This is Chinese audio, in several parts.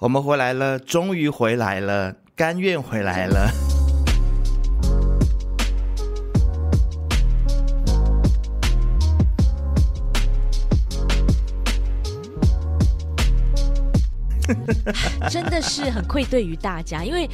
我们回来了，终于回来了，甘愿回来了。真的是很愧对于大家，因为。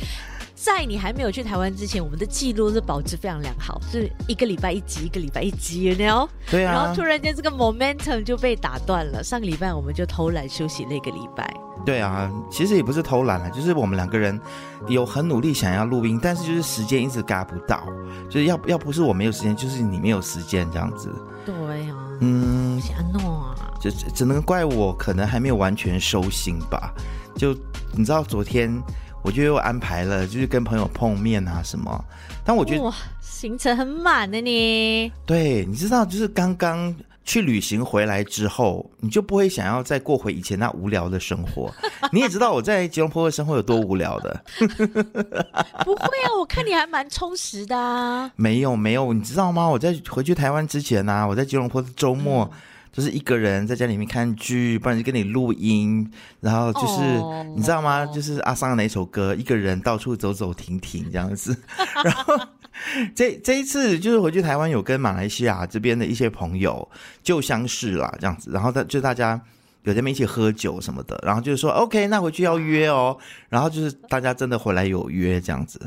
在你还没有去台湾之前，我们的记录是保持非常良好，是一个礼拜一集，一个礼拜一集，you know? 对啊。然后突然间这个 momentum 就被打断了。上个礼拜我们就偷懒休息了一个礼拜。对啊，其实也不是偷懒了，就是我们两个人有很努力想要录音，但是就是时间一直赶不到，就是要要不是我没有时间，就是你没有时间这样子。对啊。嗯。想弄啊。就只能怪我可能还没有完全收心吧。就你知道昨天。我就又安排了，就是跟朋友碰面啊什么。但我觉得哇，行程很满的你。对，你知道，就是刚刚去旅行回来之后，你就不会想要再过回以前那无聊的生活。你也知道我在吉隆坡的生活有多无聊的。不会啊，我看你还蛮充实的啊。没有没有，你知道吗？我在回去台湾之前呢、啊，我在吉隆坡的周末。嗯就是一个人在家里面看剧，不然就跟你录音，然后就是、oh. 你知道吗？就是阿桑的那首歌，一个人到处走走停停这样子。然后这这一次就是回去台湾，有跟马来西亚这边的一些朋友就相识啦，这样子。然后他就大家有在那边一起喝酒什么的，然后就是说 OK，那回去要约哦。然后就是大家真的回来有约这样子。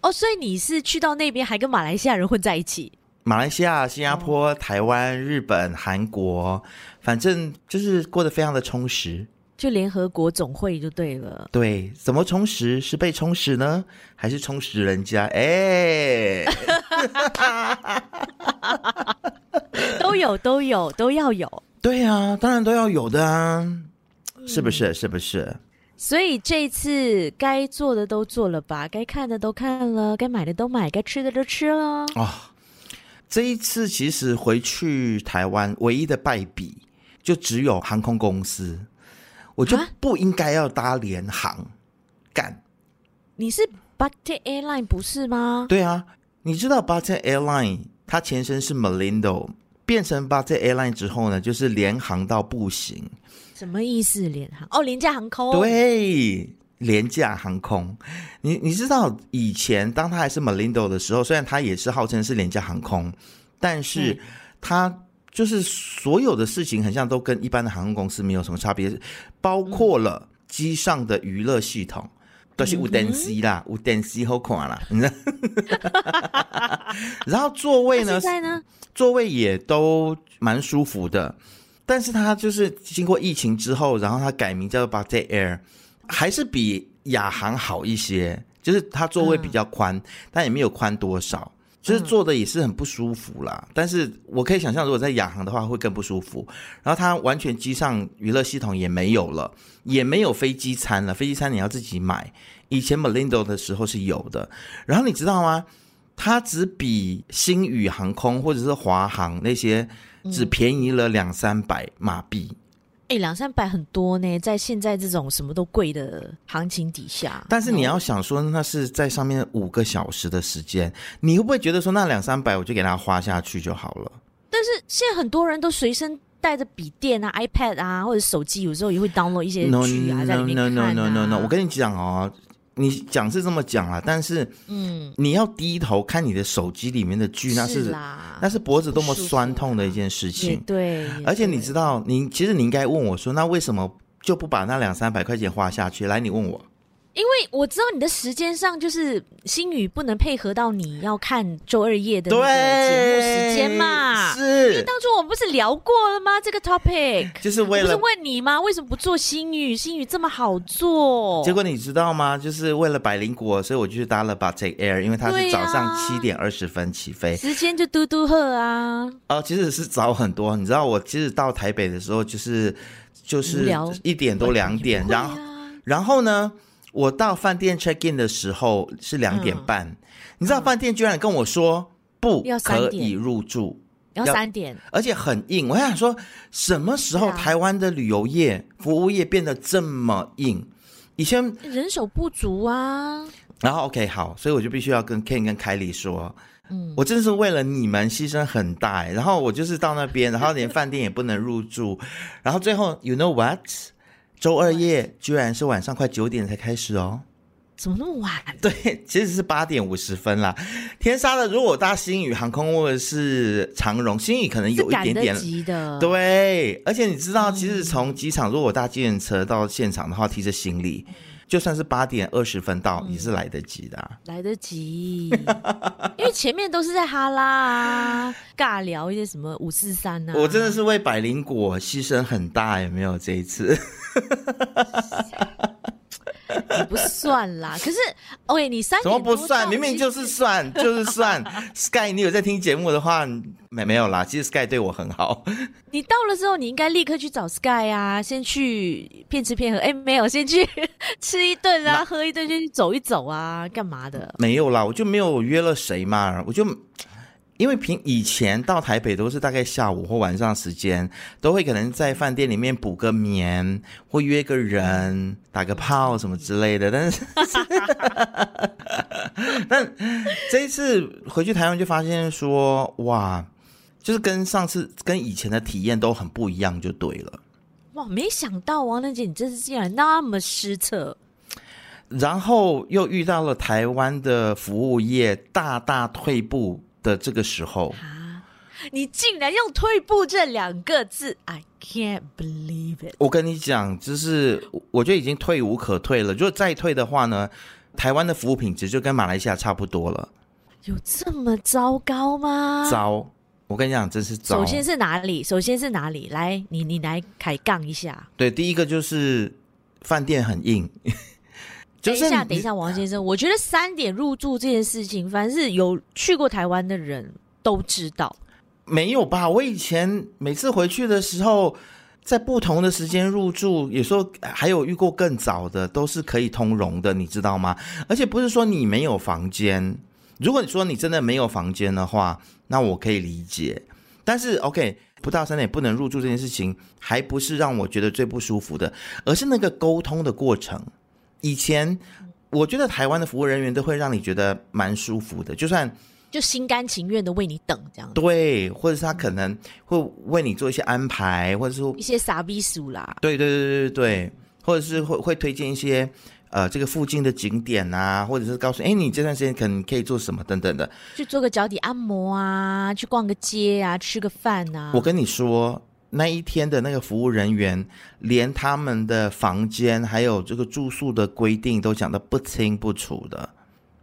哦，oh, 所以你是去到那边还跟马来西亚人混在一起？马来西亚、新加坡、台湾、日本、韩国，反正就是过得非常的充实。就联合国总会就对了。对，怎么充实？是被充实呢，还是充实人家？哎，都有，都有，都要有。对啊，当然都要有的啊，是不是？是不是？所以这次该做的都做了吧，该看的都看了，该买的都买，该吃的都吃了。哦。这一次其实回去台湾唯一的败笔就只有航空公司，我就不应该要搭联航干。你是 Butter Airline 不是吗？对啊，你知道 Butter Airline 它前身是 Melindo，变成 Butter Airline 之后呢，就是联航到不行。什么意思？联航？哦，廉价航空。对。廉价航空，你你知道以前当它还是 Malindo 的时候，虽然它也是号称是廉价航空，但是它就是所有的事情很像都跟一般的航空公司没有什么差别，包括了机上的娱乐系统、嗯、都是五点 C 啦，五点 C 好看啦，你知道？然后座位呢？现在呢？座位也都蛮舒服的，但是它就是经过疫情之后，然后它改名叫做 Batik Air。还是比亚航好一些，就是它座位比较宽，嗯、但也没有宽多少，就是坐的也是很不舒服啦。嗯、但是我可以想象，如果在亚航的话会更不舒服。然后它完全机上娱乐系统也没有了，也没有飞机餐了，飞机餐你要自己买。以前 Melindo 的时候是有的。然后你知道吗？它只比星宇航空或者是华航那些只便宜了两三百马币。哎，两三百很多呢，在现在这种什么都贵的行情底下。但是你要想说，那是在上面五个小时的时间，你会不会觉得说那两三百我就给他花下去就好了？但是现在很多人都随身带着笔电啊、iPad 啊或者手机，有时候也会 download 一些剧啊 no, 在里面看 no no no no no！我跟你讲哦。你讲是这么讲啦，但是，嗯，你要低头看你的手机里面的剧，那是，是，那是脖子多么酸痛的一件事情。对，而且你知道，你其实你应该问我说，那为什么就不把那两三百块钱花下去？来，你问我。因为我知道你的时间上就是星宇不能配合到你要看周二夜的那个节目时间嘛，是。因为当初我们不是聊过了吗？这个 topic 就是为了不是问你吗？为什么不做星宇？星宇这么好做，结果你知道吗？就是为了百灵果，所以我就去搭了 Batik Air，因为它是早上七点二十分起飞，时间就嘟嘟喝啊。哦，其实是早很多。你知道我其实到台北的时候就是就是一点多两点，然后然后呢？我到饭店 check in 的时候是两点半，嗯、你知道饭店居然跟我说不可以入住，要三点，而且很硬。我还想说，什么时候台湾的旅游业、服务业变得这么硬？以前人手不足啊。然后 OK 好，所以我就必须要跟 Ken 跟凯莉说，嗯，我真的是为了你们牺牲很大。然后我就是到那边，然后连饭店也不能入住，然后最后 You know what？周二夜居然是晚上快九点才开始哦。怎么那么晚？对，其实是八点五十分啦。天杀的，如果搭星宇航空或者是长荣，星宇可能有一点点急的。对，而且你知道，其实从机场如果搭计程车到现场的话，提着行李，就算是八点二十分到，也是来得及的啊。来得及，因为前面都是在哈拉啊，尬聊一些什么五四三啊。我真的是为百灵果牺牲很大，有没有这一次？也不算啦，可是，OK，你三点怎么不算？明明就是算，就是算。Sky，你有在听节目的话，没没有啦？其实 Sky 对我很好。你到了之后，你应该立刻去找 Sky 啊，先去骗吃骗喝。哎，没有，先去 吃一顿啊，喝一顿，先去走一走啊，干嘛的？没有啦，我就没有约了谁嘛，我就。因为平以前到台北都是大概下午或晚上时间，都会可能在饭店里面补个眠，或约个人打个炮什么之类的。但是，但这一次回去台湾就发现说，哇，就是跟上次跟以前的体验都很不一样，就对了。哇，没想到王能姐你这次竟然那么失策，然后又遇到了台湾的服务业大大退步。的这个时候，你竟然用“退步”这两个字，I can't believe it！我跟你讲，就是我觉得已经退无可退了。如果再退的话呢，台湾的服务品质就跟马来西亚差不多了。有这么糟糕吗？糟！我跟你讲，真是糟。首先是哪里？首先是哪里？来，你你来开杠一下。对，第一个就是饭店很硬。等一下，等一下，王先生，我觉得三点入住这件事情，凡是有去过台湾的人都知道。没有吧？我以前每次回去的时候，在不同的时间入住，有时候还有遇过更早的，都是可以通融的，你知道吗？而且不是说你没有房间，如果你说你真的没有房间的话，那我可以理解。但是 OK，不到三点不能入住这件事情，还不是让我觉得最不舒服的，而是那个沟通的过程。以前我觉得台湾的服务人员都会让你觉得蛮舒服的，就算就心甘情愿的为你等这样。对，或者是他可能会为你做一些安排，或者说一些傻逼书啦。对对对对对，或者是会会推荐一些呃这个附近的景点啊，或者是告诉哎你这段时间可能可以做什么等等的，去做个脚底按摩啊，去逛个街啊，吃个饭啊。我跟你说。那一天的那个服务人员，连他们的房间还有这个住宿的规定都讲得不清不楚的。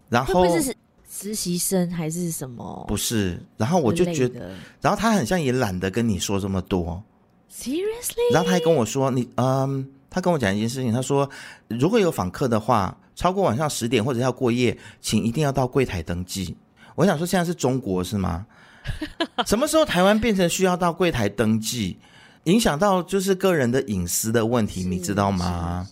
然后会不会是实习生还是什么？不是。然后我就觉得，然后他很像也懒得跟你说这么多。Seriously？然后他还跟我说：“你嗯，他跟我讲一件事情，他说如果有访客的话，超过晚上十点或者要过夜，请一定要到柜台登记。”我想说，现在是中国是吗？什么时候台湾变成需要到柜台登记，影响到就是个人的隐私的问题，你知道吗？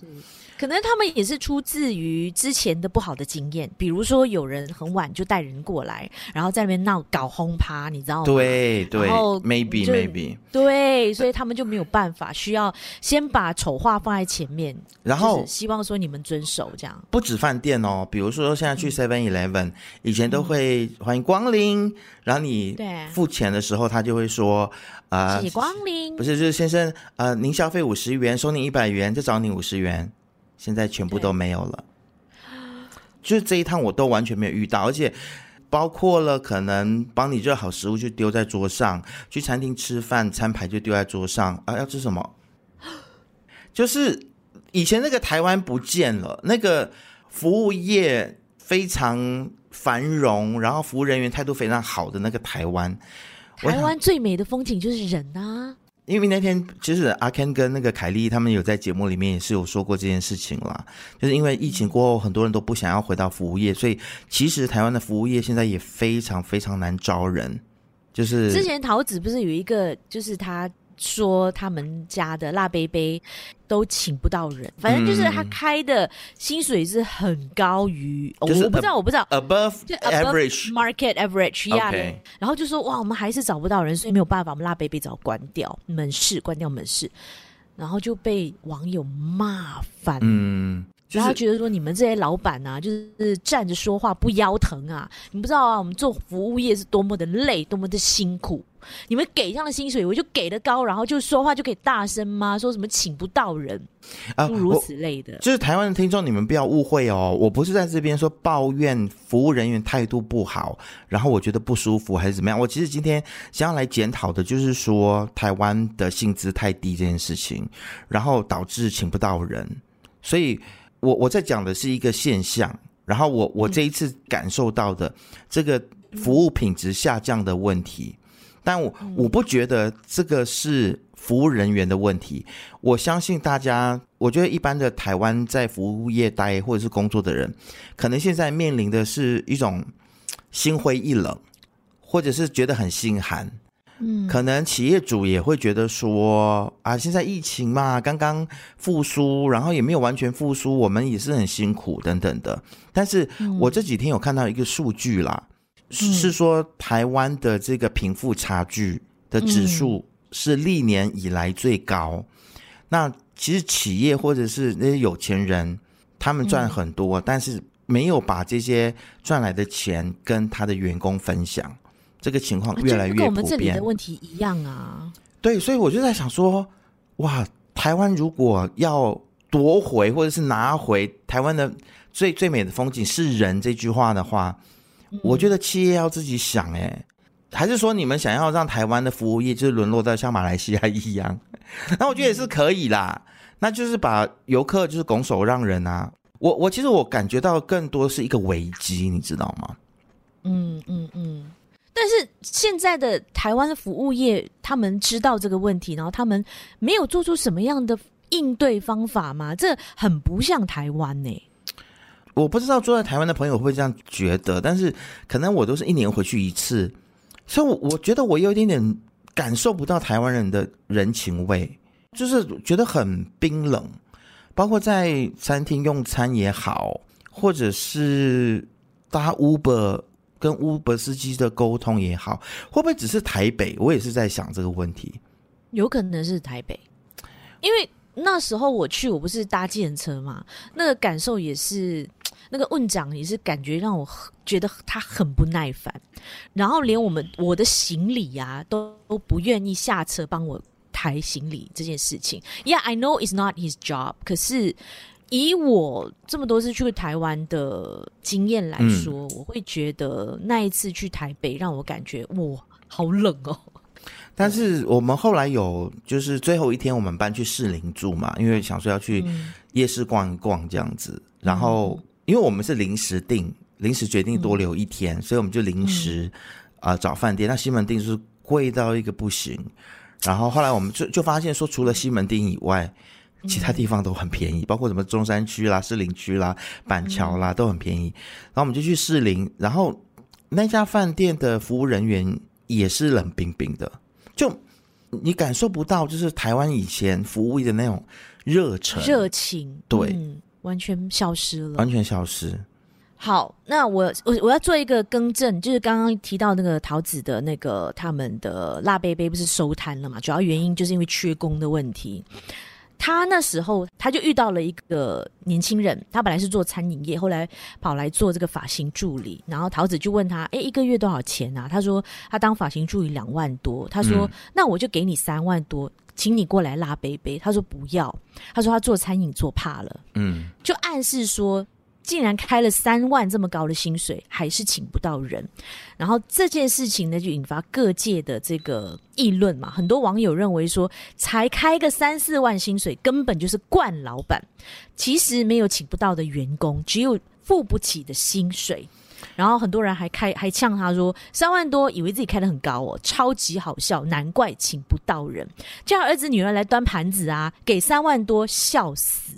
可能他们也是出自于之前的不好的经验，比如说有人很晚就带人过来，然后在那边闹搞轰趴，你知道吗？对对，然后 maybe maybe 对，所以他们就没有办法，需要先把丑话放在前面，然后希望说你们遵守这样。不止饭店哦，比如说现在去 Seven Eleven，嗯，以前都会欢迎光临，嗯，然后你付钱的时候，他就会说啊，谢谢光临，不是就是先生呃，您消费五十元，收您一百元，再找你五十元。现在全部都没有了，就是这一趟我都完全没有遇到，而且包括了可能帮你热好食物就丢在桌上，去餐厅吃饭餐牌就丢在桌上啊，要吃什么？就是以前那个台湾不见了，那个服务业非常繁荣，然后服务人员态度非常好的那个台湾，台湾最美的风景就是人啊。因为那天其实阿 Ken 跟那个凯莉他们有在节目里面也是有说过这件事情啦，就是因为疫情过后很多人都不想要回到服务业，所以其实台湾的服务业现在也非常非常难招人。就是之前桃子不是有一个，就是他。说他们家的辣杯杯都请不到人，反正就是他开的薪水是很高于，嗯哦、我不知道，我不知道，above average market average 一样的。Okay. 然后就说哇，我们还是找不到人，所以没有办法，我们辣杯杯只好关掉门市，关掉门市，然后就被网友骂翻。嗯。然后他觉得说你们这些老板啊，就是站着说话不腰疼啊！你不知道啊，我们做服务业是多么的累，多么的辛苦。你们给这样的薪水，我就给的高，然后就说话就可以大声吗？说什么请不到人啊，诸如此类的。就是台湾的听众，你们不要误会哦，我不是在这边说抱怨服务人员态度不好，然后我觉得不舒服还是怎么样。我其实今天想要来检讨的，就是说台湾的薪资太低这件事情，然后导致请不到人。所以我我在讲的是一个现象，然后我我这一次感受到的这个。服务品质下降的问题，但我我不觉得这个是服务人员的问题。我相信大家，我觉得一般的台湾在服务业待或者是工作的人，可能现在面临的是一种心灰意冷，或者是觉得很心寒。嗯，可能企业主也会觉得说啊，现在疫情嘛，刚刚复苏，然后也没有完全复苏，我们也是很辛苦等等的。但是我这几天有看到一个数据啦。是说台湾的这个贫富差距的指数是历年以来最高。那其实企业或者是那些有钱人，他们赚很多，但是没有把这些赚来的钱跟他的员工分享，这个情况越来越普遍。跟我们这里的问题一样啊。对，所以我就在想说，哇，台湾如果要夺回或者是拿回台湾的最最美的风景是人这句话的话。我觉得企业要自己想，哎，还是说你们想要让台湾的服务业就是沦落到像马来西亚一样？那我觉得也是可以啦。那就是把游客就是拱手让人啊。我我其实我感觉到更多是一个危机，你知道吗？嗯嗯嗯。但是现在的台湾的服务业，他们知道这个问题，然后他们没有做出什么样的应对方法吗？这很不像台湾呢、欸。我不知道住在台湾的朋友会不会这样觉得，但是可能我都是一年回去一次，所以我我觉得我有一点点感受不到台湾人的人情味，就是觉得很冰冷。包括在餐厅用餐也好，或者是搭 Uber 跟 Uber 司机的沟通也好，会不会只是台北？我也是在想这个问题。有可能是台北，因为那时候我去，我不是搭计程车嘛，那个感受也是。那个问长也是感觉让我觉得他很不耐烦，然后连我们我的行李呀、啊、都都不愿意下车帮我抬行李这件事情。Yeah, I know it's not his job。可是以我这么多次去台湾的经验来说，嗯、我会觉得那一次去台北让我感觉哇，好冷哦。但是我们后来有就是最后一天我们搬去士林住嘛，因为想说要去夜市逛一逛这样子，嗯、然后。因为我们是临时定，临时决定多留一天，嗯、所以我们就临时啊、找饭店。那西门町是贵到一个不行，然后后来我们就就发现说，除了西门町以外，其他地方都很便宜，嗯、包括什么中山区啦、士林区啦、板桥啦、嗯、都很便宜。然后我们就去士林，然后那家饭店的服务人员也是冷冰冰的，就你感受不到就是台湾以前服务的那种热忱、热情，对。嗯完全消失了，完全消失。好，那我我我要做一个更正，就是刚刚提到那个桃子的那个他们的辣杯杯不是收摊了嘛？主要原因就是因为缺工的问题。他那时候他就遇到了一个年轻人，他本来是做餐饮业，后来跑来做这个发型助理。然后桃子就问他：“哎，一个月多少钱啊？”他说：“他当发型助理两万多。”他说：“嗯、那我就给你三万多。”请你过来拉杯杯，他说不要，他说他做餐饮做怕了，嗯，就暗示说，竟然开了三万这么高的薪水，还是请不到人，然后这件事情呢，就引发各界的这个议论嘛。很多网友认为说，才开个三四万薪水，根本就是惯老板，其实没有请不到的员工，只有付不起的薪水。然后很多人还开还呛他说三万多，以为自己开的很高哦，超级好笑，难怪请不到人，叫儿子女儿来端盘子啊，给三万多，笑死！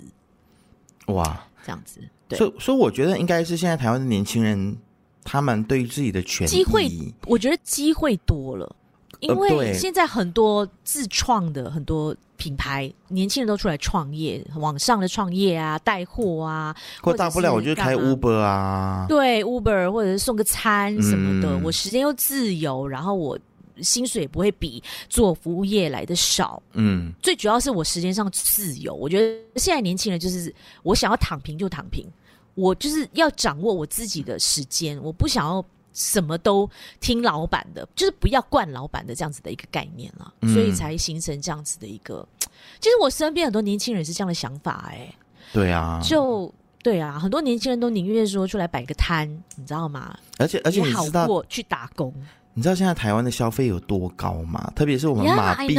哇，这样子，对，所以所以我觉得应该是现在台湾的年轻人，他们对于自己的权益，机会，我觉得机会多了。因为现在很多自创的很多品牌，年轻人都出来创业，网上的创业啊，带货啊，或大不了我就开 Uber 啊，对 Uber 或者是送个餐什么的，嗯、我时间又自由，然后我薪水也不会比做服务业来的少，嗯，最主要是我时间上自由，我觉得现在年轻人就是我想要躺平就躺平，我就是要掌握我自己的时间，我不想要。什么都听老板的，就是不要惯老板的这样子的一个概念了，嗯、所以才形成这样子的一个。其实我身边很多年轻人是这样的想法、欸，哎，对啊，就对啊，很多年轻人都宁愿说出来摆个摊，你知道吗？而且而且你知道过去打工。你知道现在台湾的消费有多高吗？特别是我们马币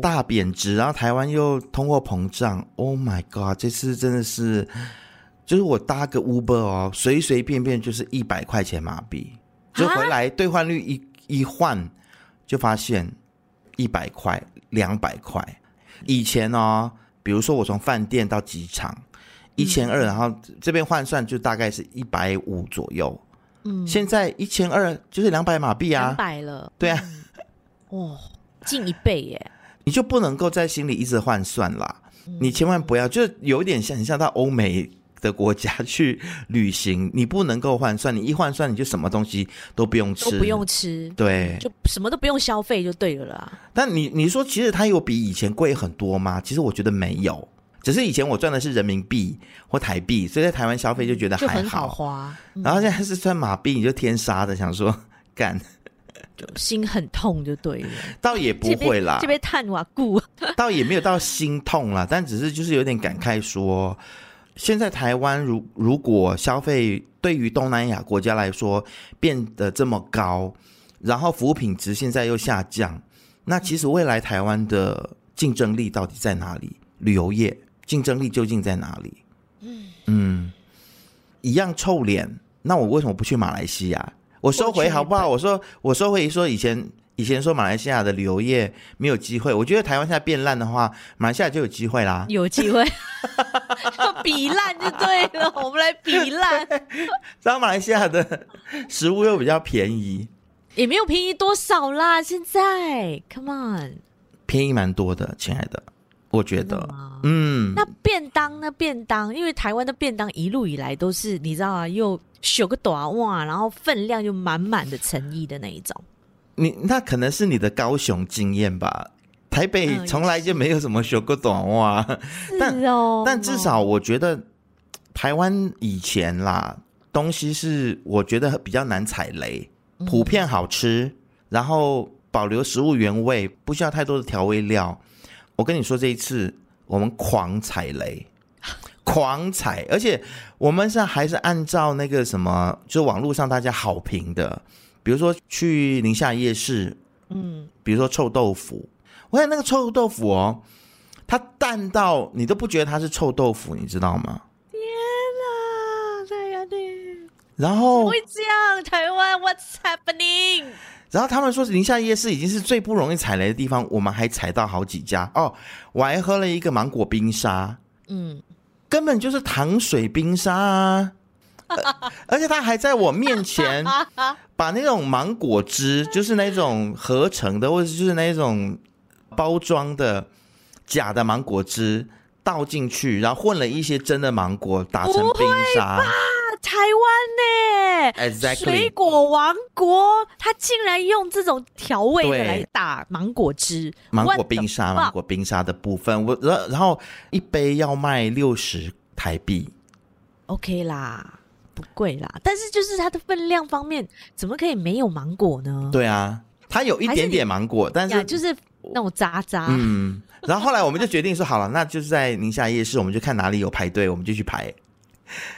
大贬值，然后台湾又通货膨胀。Oh my god！这次真的是，就是我搭个 Uber 哦，随随便便就是一百块钱马币，就回来兑换率一一换，就发现一百块、两百块。以前哦，比如说我从饭店到机场一千二，然后这边换算就大概是一百五左右。嗯，现在一千二就是两百马币啊，两百了，对啊，哇、哦，近一倍耶！你就不能够在心里一直换算啦，嗯、你千万不要，就有点像很像到欧美的国家 去旅行，你不能够换算，你一换算你就什么东西都不用吃，都不用吃，对，就什么都不用消费就对了啦。但你你说其实它有比以前贵很多吗？其实我觉得没有。只是以前我赚的是人民币或台币，所以在台湾消费就觉得还好，好花。嗯、然后现在是赚马币，你就天杀的想说 干，就心很痛就对了。倒也不会啦，这边叹瓦固，倒也没有到心痛啦，但只是就是有点感慨说，现在台湾如如果消费对于东南亚国家来说变得这么高，然后服务品质现在又下降，那其实未来台湾的竞争力到底在哪里？旅游业。竞争力究竟在哪里？嗯嗯，一样臭脸，那我为什么不去马来西亚？我收回好不好？我说我收回说以前以前说马来西亚的旅游业没有机会，我觉得台湾现在变烂的话，马来西亚就有机会啦。有机会，比烂就对了，我们来比烂。然后马来西亚的食物又比较便宜，也没有便宜多少啦。现在，Come on，便宜蛮多的，亲爱的。我觉得，嗯，那便当呢？便当，因为台湾的便当一路以来都是你知道啊，又小个短袜，然后分量就满满的诚意的那一种。你那可能是你的高雄经验吧？台北从来就没有什么学过短袜，嗯、但哦，但至少我觉得台湾以前啦，东西是我觉得比较难踩雷，普遍好吃，嗯、然后保留食物原味，不需要太多的调味料。我跟你说，这一次我们狂踩雷，狂踩，而且我们是还是按照那个什么，就网络上大家好评的，比如说去宁夏夜市，嗯，比如说臭豆腐，我看那个臭豆腐哦，它淡到你都不觉得它是臭豆腐，你知道吗？天哪，太压抑！然后会这样，台湾，What's happening？然后他们说，宁夏夜市已经是最不容易踩雷的地方，我们还踩到好几家哦。我还喝了一个芒果冰沙，嗯，根本就是糖水冰沙啊，而且他还在我面前把那种芒果汁，就是那种合成的或者就是那种包装的假的芒果汁倒进去，然后混了一些真的芒果打成冰沙。台湾呢，Exactly. 水果王国，他竟然用这种调味的来打芒果汁、芒果冰沙、芒果冰沙的部分，我然然后一杯要卖六十台币，OK 啦，不贵啦，但是就是它的分量方面，怎么可以没有芒果呢？对啊，它有一点点芒果，是但是就是那种渣渣。嗯，然后后来我们就决定说，好了，那就是在宁夏夜市，我们就看哪里有排队，我们就去排。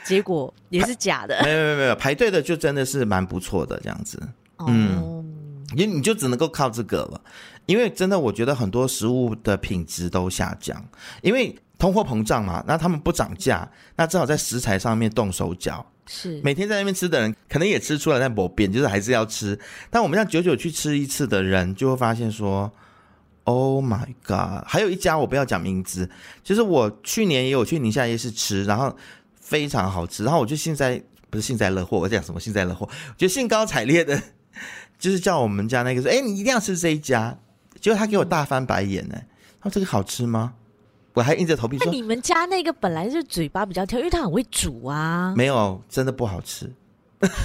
结果也是假的，没有没有没有，排队的就真的是蛮不错的这样子，嗯，你你就只能够靠这个了，因为真的我觉得很多食物的品质都下降，因为通货膨胀嘛，那他们不涨价，那只好在食材上面动手脚，是每天在那边吃的人可能也吃出来，但不变，就是还是要吃，但我们像久久去吃一次的人就会发现说，Oh my God，还有一家我不要讲名字，就是我去年也有去宁夏夜市吃，然后。非常好吃，然后我就幸灾不是幸灾乐祸，我讲什么幸灾乐祸？就兴高采烈的，就是叫我们家那个说，哎，你一定要吃这一家。结果他给我大翻白眼呢，他说这个好吃吗？我还硬着头皮说，那你们家那个本来是嘴巴比较挑，因为他很会煮啊。没有，真的不好吃，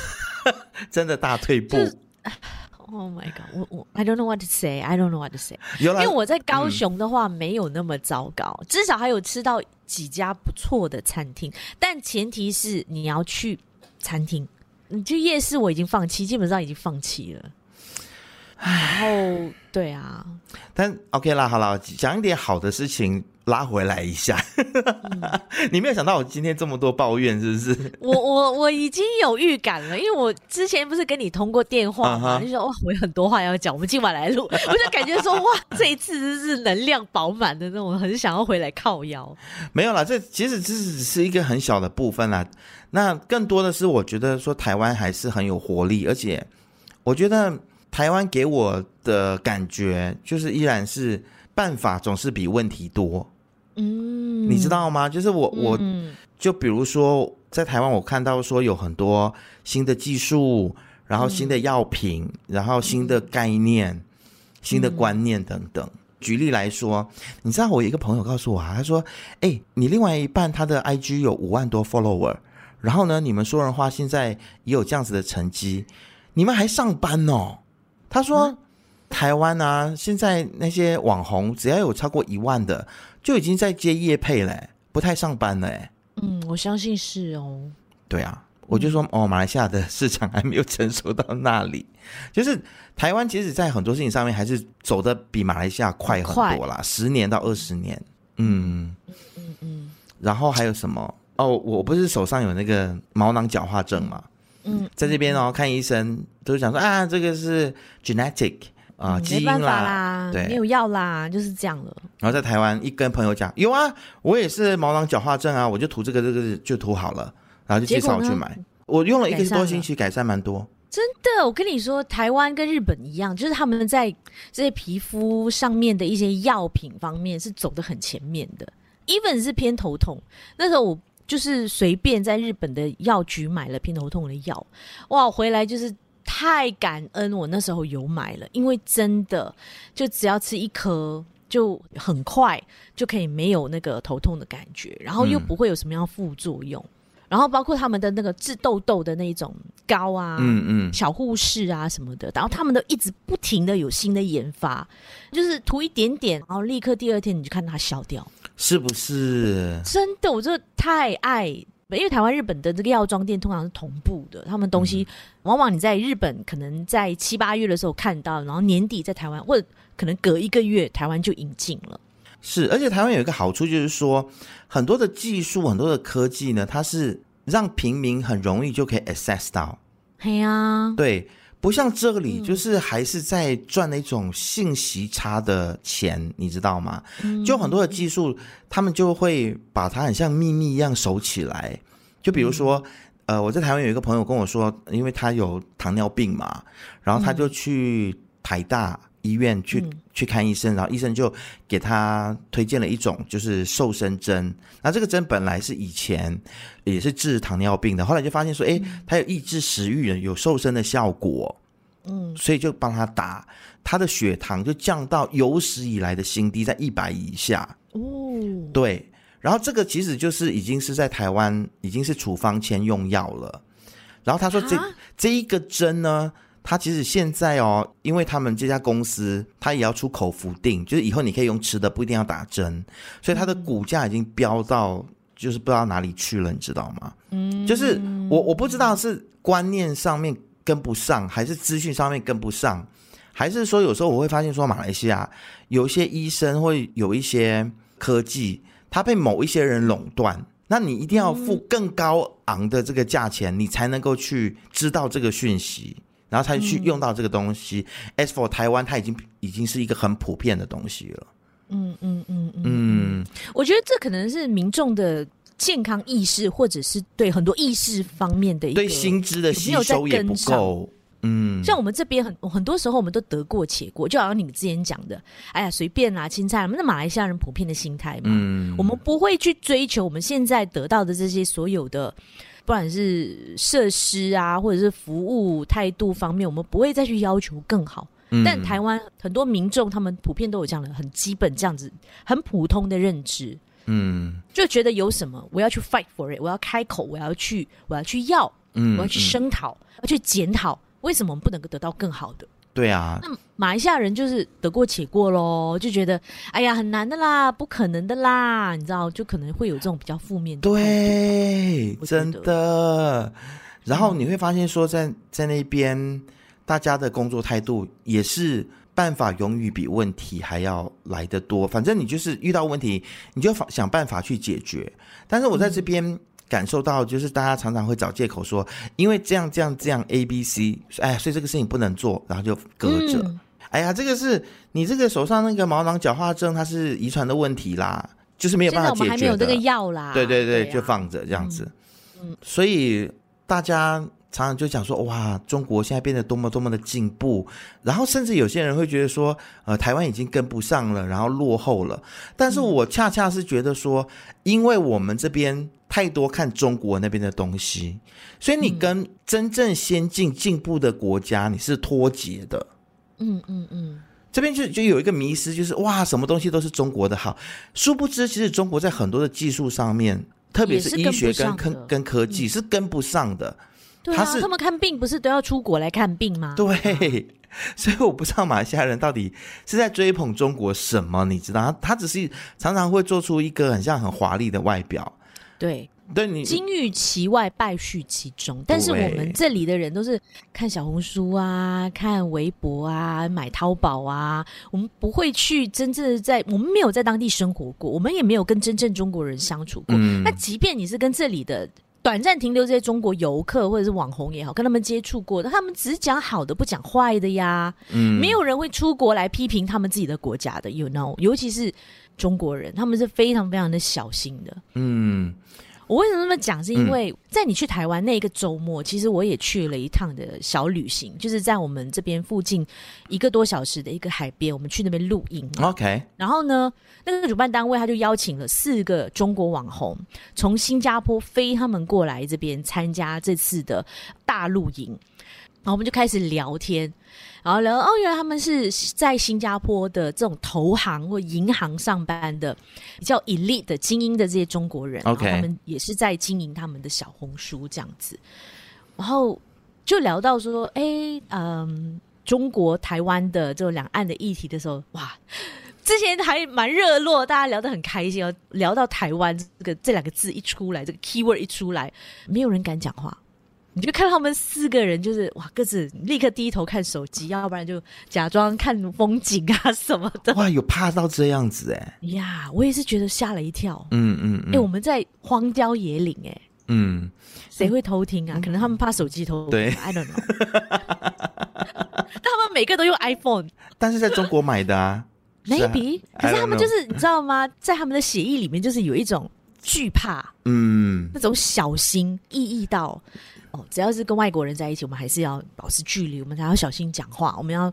真的大退步。Oh my god！我我 I don't know what to say. I don't know what to say. 因为我在高雄的话没有那么糟糕，嗯、至少还有吃到几家不错的餐厅，但前提是你要去餐厅，你去夜市我已经放弃，基本上已经放弃了。然后，对啊，但 OK 啦，好了，讲一点好的事情拉回来一下。嗯、你没有想到我今天这么多抱怨，是不是？我我我已经有预感了，因为我之前不是跟你通过电话嘛，uh huh. 就说哇，我有很多话要讲，我们今晚来录，我就感觉说哇，这一次真是能量饱满的那种，很想要回来靠腰。没有啦，这其实这只是一个很小的部分啦。那更多的是，我觉得说台湾还是很有活力，而且我觉得。台湾给我的感觉就是依然是办法总是比问题多，嗯，你知道吗？就是我我就比如说在台湾，我看到说有很多新的技术，然后新的药品，然后新的概念、新的观念等等。举例来说，你知道我一个朋友告诉我啊，他说：“哎，你另外一半他的 IG 有五万多 follower，然后呢，你们说人话现在也有这样子的成绩，你们还上班哦。”他说：“嗯、台湾啊，现在那些网红只要有超过一万的，就已经在接业配嘞，不太上班了。”哎，嗯，我相信是哦。对啊，我就说、嗯、哦，马来西亚的市场还没有成熟到那里。就是台湾，其实，在很多事情上面还是走的比马来西亚快很多啦，十年到二十年。嗯嗯嗯嗯。然后还有什么？哦，我不是手上有那个毛囊角化症吗？嗯，在这边哦，看医生都是讲说啊，这个是 genetic 啊、呃，基因啦，啦对，没有药啦，就是这样了。然后在台湾一跟朋友讲，有啊，我也是毛囊角化症啊，我就涂这个这个就涂好了，然后就介绍我去买，我用了一个多星期，改善蛮多。真的，我跟你说，台湾跟日本一样，就是他们在这些皮肤上面的一些药品方面是走的很前面的，even 是偏头痛，那时候我。就是随便在日本的药局买了偏头痛的药，哇，回来就是太感恩我那时候有买了，因为真的就只要吃一颗，就很快就可以没有那个头痛的感觉，然后又不会有什么样副作用。嗯然后包括他们的那个治痘痘的那种膏啊，嗯嗯，小护士啊什么的，然后他们都一直不停的有新的研发，就是涂一点点，然后立刻第二天你就看它消掉，是不是？真的，我真的太爱，因为台湾、日本的这个药妆店通常是同步的，他们东西往往你在日本可能在七八月的时候看到，然后年底在台湾或者可能隔一个月台湾就引进了。是，而且台湾有一个好处，就是说很多的技术、很多的科技呢，它是让平民很容易就可以 access 到。对啊，对，不像这里，就是还是在赚那种信息差的钱，嗯、你知道吗？就很多的技术，他们就会把它很像秘密一样守起来。就比如说，嗯、呃，我在台湾有一个朋友跟我说，因为他有糖尿病嘛，然后他就去台大。医院去去看医生，然后医生就给他推荐了一种就是瘦身针。那这个针本来是以前也是治糖尿病的，后来就发现说，哎，它有抑制食欲，有瘦身的效果。嗯，所以就帮他打，他的血糖就降到有史以来的新低，在一百以下。哦，对。然后这个其实就是已经是在台湾已经是处方签用药了。然后他说这这一个针呢。他其实现在哦，因为他们这家公司，他也要出口服定，就是以后你可以用吃的，不一定要打针，所以它的股价已经飙到，就是不知道哪里去了，你知道吗？嗯，就是我我不知道是观念上面跟不上，还是资讯上面跟不上，还是说有时候我会发现说马来西亚有一些医生会有一些科技，它被某一些人垄断，那你一定要付更高昂的这个价钱，你才能够去知道这个讯息。然后才去用到这个东西。嗯、As for 台湾，它已经已经是一个很普遍的东西了。嗯嗯嗯嗯嗯，我觉得这可能是民众的健康意识，或者是对很多意识方面的一个对薪资的吸收也不够。嗯，像我们这边很很多时候，我们都得过且过，就好像你们之前讲的，哎呀，随便啦，青菜。我们的马来西亚人普遍的心态嘛，嗯，我们不会去追求我们现在得到的这些所有的。不管是设施啊，或者是服务态度方面，我们不会再去要求更好。嗯、但台湾很多民众，他们普遍都有这样的很基本、这样子很普通的认知。嗯，就觉得有什么，我要去 fight for it，我要开口，我要去，我要去要，嗯，我要去声讨，嗯、要去检讨，为什么我们不能够得到更好的？对啊，那马来西亚人就是得过且过喽，就觉得哎呀很难的啦，不可能的啦，你知道，就可能会有这种比较负面的。对，真的，然后你会发现说在，在在那边，大家的工作态度也是办法永远比问题还要来得多。反正你就是遇到问题，你就想办法去解决。但是我在这边感受到，就是大家常常会找借口说，因为这样这样这样 A B C，哎，所以这个事情不能做，然后就搁着。嗯、哎呀，这个是你这个手上那个毛囊角化症，它是遗传的问题啦，就是没有办法解决的。我们还没有这个药啦。对对对，对啊、就放着这样子。嗯，所以。大家常常就讲说，哇，中国现在变得多么多么的进步，然后甚至有些人会觉得说，呃，台湾已经跟不上了，然后落后了。但是我恰恰是觉得说，因为我们这边太多看中国那边的东西，所以你跟真正先进进步的国家你是脱节的。嗯嗯嗯，这边就就有一个迷失，就是哇，什么东西都是中国的好，殊不知其实中国在很多的技术上面。特别是医学跟跟跟科技是跟不上的，他是他们看病不是都要出国来看病吗？对，所以我不知道马来西亚人到底是在追捧中国什么？你知道，他他只是常常会做出一个很像很华丽的外表，对。但你金玉其外，败絮其中。但是我们这里的人都是看小红书啊，看微博啊，买淘宝啊。我们不会去真正的在，我们没有在当地生活过，我们也没有跟真正中国人相处过。嗯、那即便你是跟这里的短暂停留这些中国游客或者是网红也好，跟他们接触过的，他们只讲好的，不讲坏的呀。嗯，没有人会出国来批评他们自己的国家的，you know，尤其是中国人，他们是非常非常的小心的。嗯。我为什么那么讲？是因为在你去台湾那个周末，嗯、其实我也去了一趟的小旅行，就是在我们这边附近一个多小时的一个海边，我们去那边露营。OK，然后呢，那个主办单位他就邀请了四个中国网红从新加坡飞他们过来这边参加这次的大露营，然后我们就开始聊天。然后聊哦，原来他们是在新加坡的这种投行或银行上班的，比较 elite 的精英的这些中国人，OK，他们也是在经营他们的小红书这样子。然后就聊到说，哎，嗯，中国台湾的这种两岸的议题的时候，哇，之前还蛮热络，大家聊得很开心哦。聊到台湾这个这两个字一出来，这个 keyword 一出来，没有人敢讲话。你就看他们四个人，就是哇，各自立刻低头看手机，要不然就假装看风景啊 什么的。哇，有怕到这样子哎、欸！呀，我也是觉得吓了一跳。嗯嗯，哎、嗯欸，我们在荒郊野岭哎、欸。嗯，谁会偷听啊？嗯、可能他们怕手机偷听。对，I don't know。但他们每个都用 iPhone，但是在中国买的啊。Maybe，可是他们就是你知道吗？在他们的协议里面就是有一种惧怕，嗯，那种小心翼翼到。只要是跟外国人在一起，我们还是要保持距离，我们还要小心讲话，我们要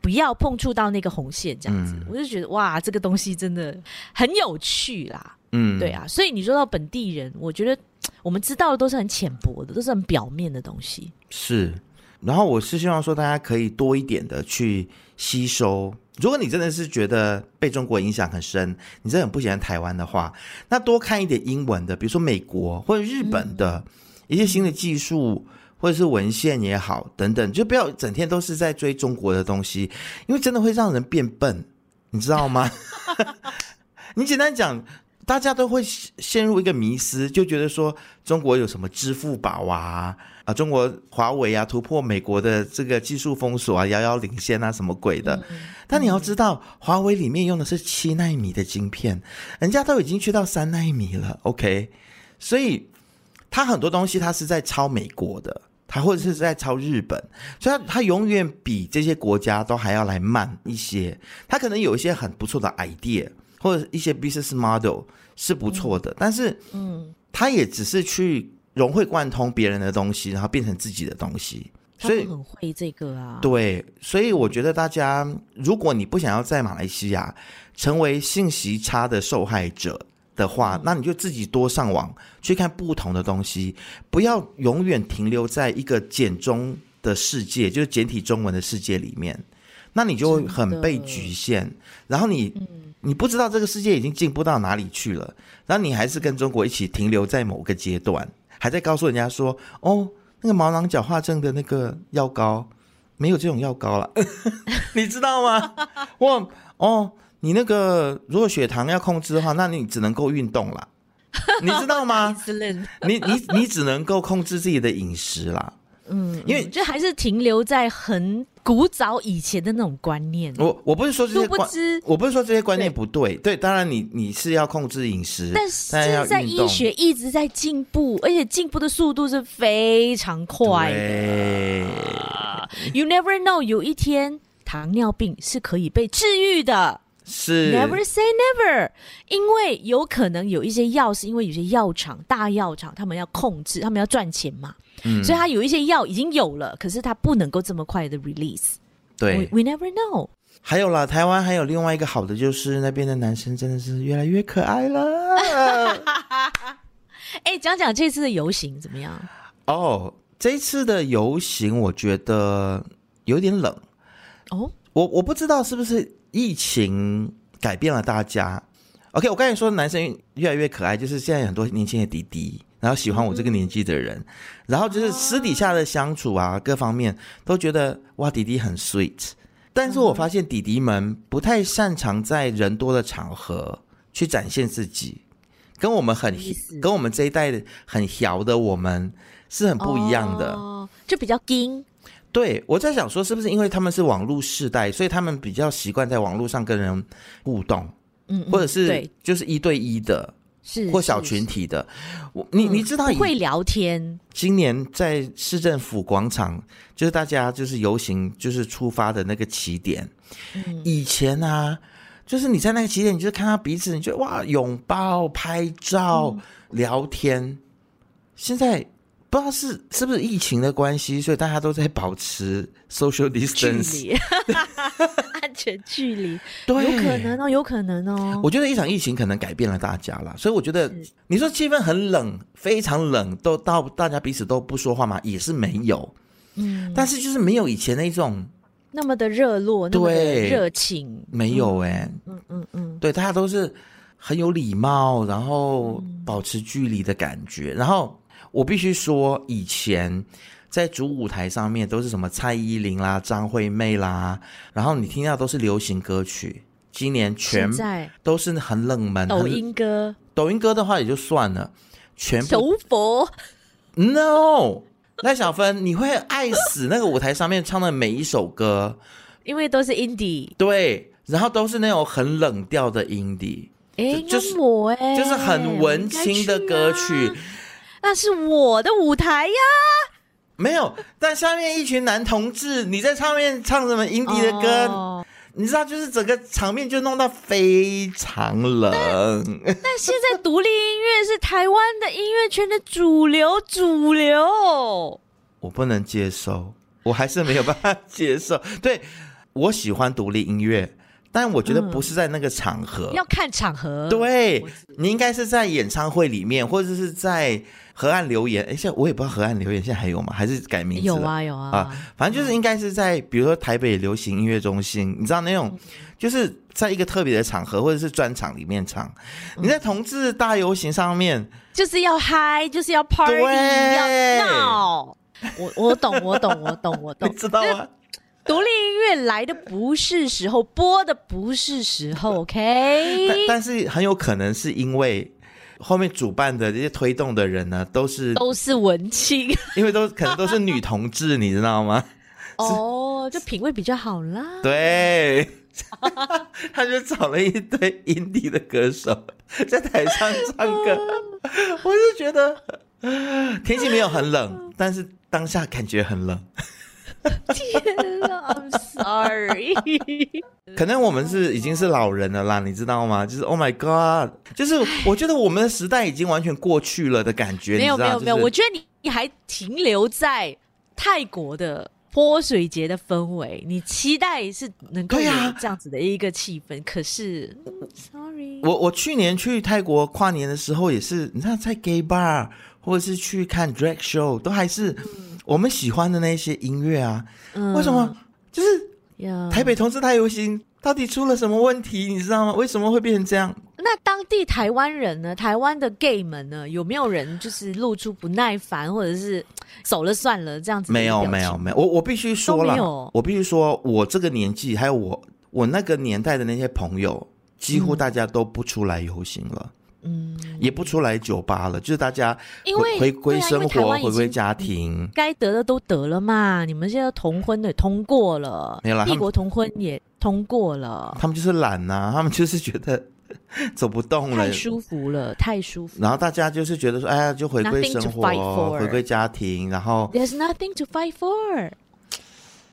不要碰触到那个红线？这样子，嗯、我就觉得哇，这个东西真的很有趣啦。嗯，对啊，所以你说到本地人，我觉得我们知道的都是很浅薄的，都是很表面的东西。是，然后我是希望说大家可以多一点的去吸收。如果你真的是觉得被中国影响很深，你真的很不喜欢台湾的话，那多看一点英文的，比如说美国或者日本的。嗯一些新的技术或者是文献也好，等等，就不要整天都是在追中国的东西，因为真的会让人变笨，你知道吗？你简单讲，大家都会陷入一个迷思，就觉得说中国有什么支付宝啊啊，中国华为啊突破美国的这个技术封锁啊，遥遥领先啊，什么鬼的？嗯、但你要知道，华为里面用的是七纳米的晶片，人家都已经去到三纳米了，OK，所以。他很多东西，他是在抄美国的，他或者是在抄日本，所以他他永远比这些国家都还要来慢一些。他可能有一些很不错的 idea，或者一些 business model 是不错的，嗯、但是，嗯，他也只是去融会贯通别人的东西，然后变成自己的东西。所以很会这个啊。对，所以我觉得大家，如果你不想要在马来西亚成为信息差的受害者。的话，那你就自己多上网去看不同的东西，不要永远停留在一个简中的世界，就是简体中文的世界里面，那你就会很被局限。然后你，你不知道这个世界已经进步到哪里去了，然后你还是跟中国一起停留在某个阶段，还在告诉人家说：“哦，那个毛囊角化症的那个药膏没有这种药膏了，你知道吗？”我哦。你那个如果血糖要控制的话，那你只能够运动了。你知道吗？你你你只能够控制自己的饮食啦。嗯，因为就还是停留在很古早以前的那种观念。我我不是说这些观，我不是说这些观念不对。对，对，当然你你是要控制饮食，但是现在医学一直在进步，而且进步的速度是非常快的。You never know，有一天糖尿病是可以被治愈的。是，Never say never，因为有可能有一些药是因为有些药厂、大药厂他们要控制，他们要赚钱嘛，嗯，所以他有一些药已经有了，可是他不能够这么快的 release。对，We, we never know。还有啦，台湾还有另外一个好的就是那边的男生真的是越来越可爱了。哎，讲讲这次的游行怎么样？哦，这次的游行我觉得有点冷。哦，我我不知道是不是。疫情改变了大家。OK，我刚才说男生越来越可爱，就是现在很多年轻的弟弟，然后喜欢我这个年纪的人，然后就是私底下的相处啊，各方面都觉得哇，弟弟很 sweet。但是我发现弟弟们不太擅长在人多的场合去展现自己，跟我们很跟我们这一代很小的我们是很不一样的，就比较硬。对，我在想说，是不是因为他们是网络世代，所以他们比较习惯在网络上跟人互动，嗯，嗯，或者是就是一对一的，是或小群体的。我你你知道会聊天。今年在市政府广场，就是大家就是游行，就是出发的那个起点。嗯，以前啊，就是你在那个起点，你就看到彼此，你觉得哇，拥抱、拍照、聊天。现在。不知道是是不是疫情的关系，所以大家都在保持 social distance，安全距离。对，有可能哦，有可能哦。我觉得一场疫情可能改变了大家了，所以我觉得你说气氛很冷，非常冷，都到大家彼此都不说话嘛？也是没有，嗯，但是就是没有以前那种那么的热络，那么的热情，没有哎、欸，嗯嗯嗯，对，大家都是很有礼貌，然后保持距离的感觉，然后。我必须说，以前在主舞台上面都是什么蔡依林啦、张惠妹啦，然后你听到都是流行歌曲。今年全都是很冷门抖音歌，抖音歌的话也就算了，全部求佛。No，赖小芬，你会爱死那个舞台上面唱的每一首歌，因为都是 indie。对，然后都是那种很冷调的 indie，哎，就是我哎，就是很文青的歌曲。那是我的舞台呀，没有。但下面一群男同志，你在上面唱什么 indie 的歌？Oh. 你知道，就是整个场面就弄到非常冷。但，但现在独立音乐是台湾的音乐圈的主流，主流。我不能接受，我还是没有办法接受。对，我喜欢独立音乐。但我觉得不是在那个场合，嗯、要看场合。对，你应该是在演唱会里面，或者是在河岸留言。哎，现在我也不知道河岸留言现在还有吗？还是改名字了？有啊，有啊。啊，反正就是应该是在，比如说台北流行音乐中心，你知道那种，就是在一个特别的场合或者是专场里面唱。你在同志大游行上面，就是要嗨，就是要 party，要闹。我我懂，我懂，我懂，我懂，你知道吗？独立音乐来的不是时候，播的不是时候，OK？但但是很有可能是因为后面主办的这些推动的人呢，都是都是文青，因为都可能都是女同志，你知道吗？哦，就品味比较好啦。对，他就找了一堆 indie 的歌手在台上唱歌，我就觉得天气没有很冷，但是当下感觉很冷。天啊，I'm sorry。可能我们是已经是老人了啦，你知道吗？就是 Oh my God，就是我觉得我们的时代已经完全过去了的感觉。没有没有没有，我觉得你你还停留在泰国的泼水节的氛围，你期待是能够有这样子的一个气氛。啊、可是，Sorry，我我去年去泰国跨年的时候也是，你看在 gay bar 或者是去看 drag show，都还是。嗯我们喜欢的那些音乐啊，嗯、为什么就是台北同志大游行到底出了什么问题？你知道吗？为什么会变成这样？那当地台湾人呢？台湾的 gay 们呢？有没有人就是露出不耐烦，或者是走了算了这样子？没有，没有，没有。我我必须说了，我必须说，我这个年纪还有我我那个年代的那些朋友，几乎大家都不出来游行了。嗯，也不出来酒吧了，就是大家因为回归生活，啊、回归家庭，该得的都得了嘛。你们现在同婚的通过了，没有啦，异国同婚也通过了，他们就是懒呐、啊，他们就是觉得 走不动了，太舒服了，太舒服。然后大家就是觉得说，哎呀，就回归生活，回归家庭，然后 There's nothing to fight for。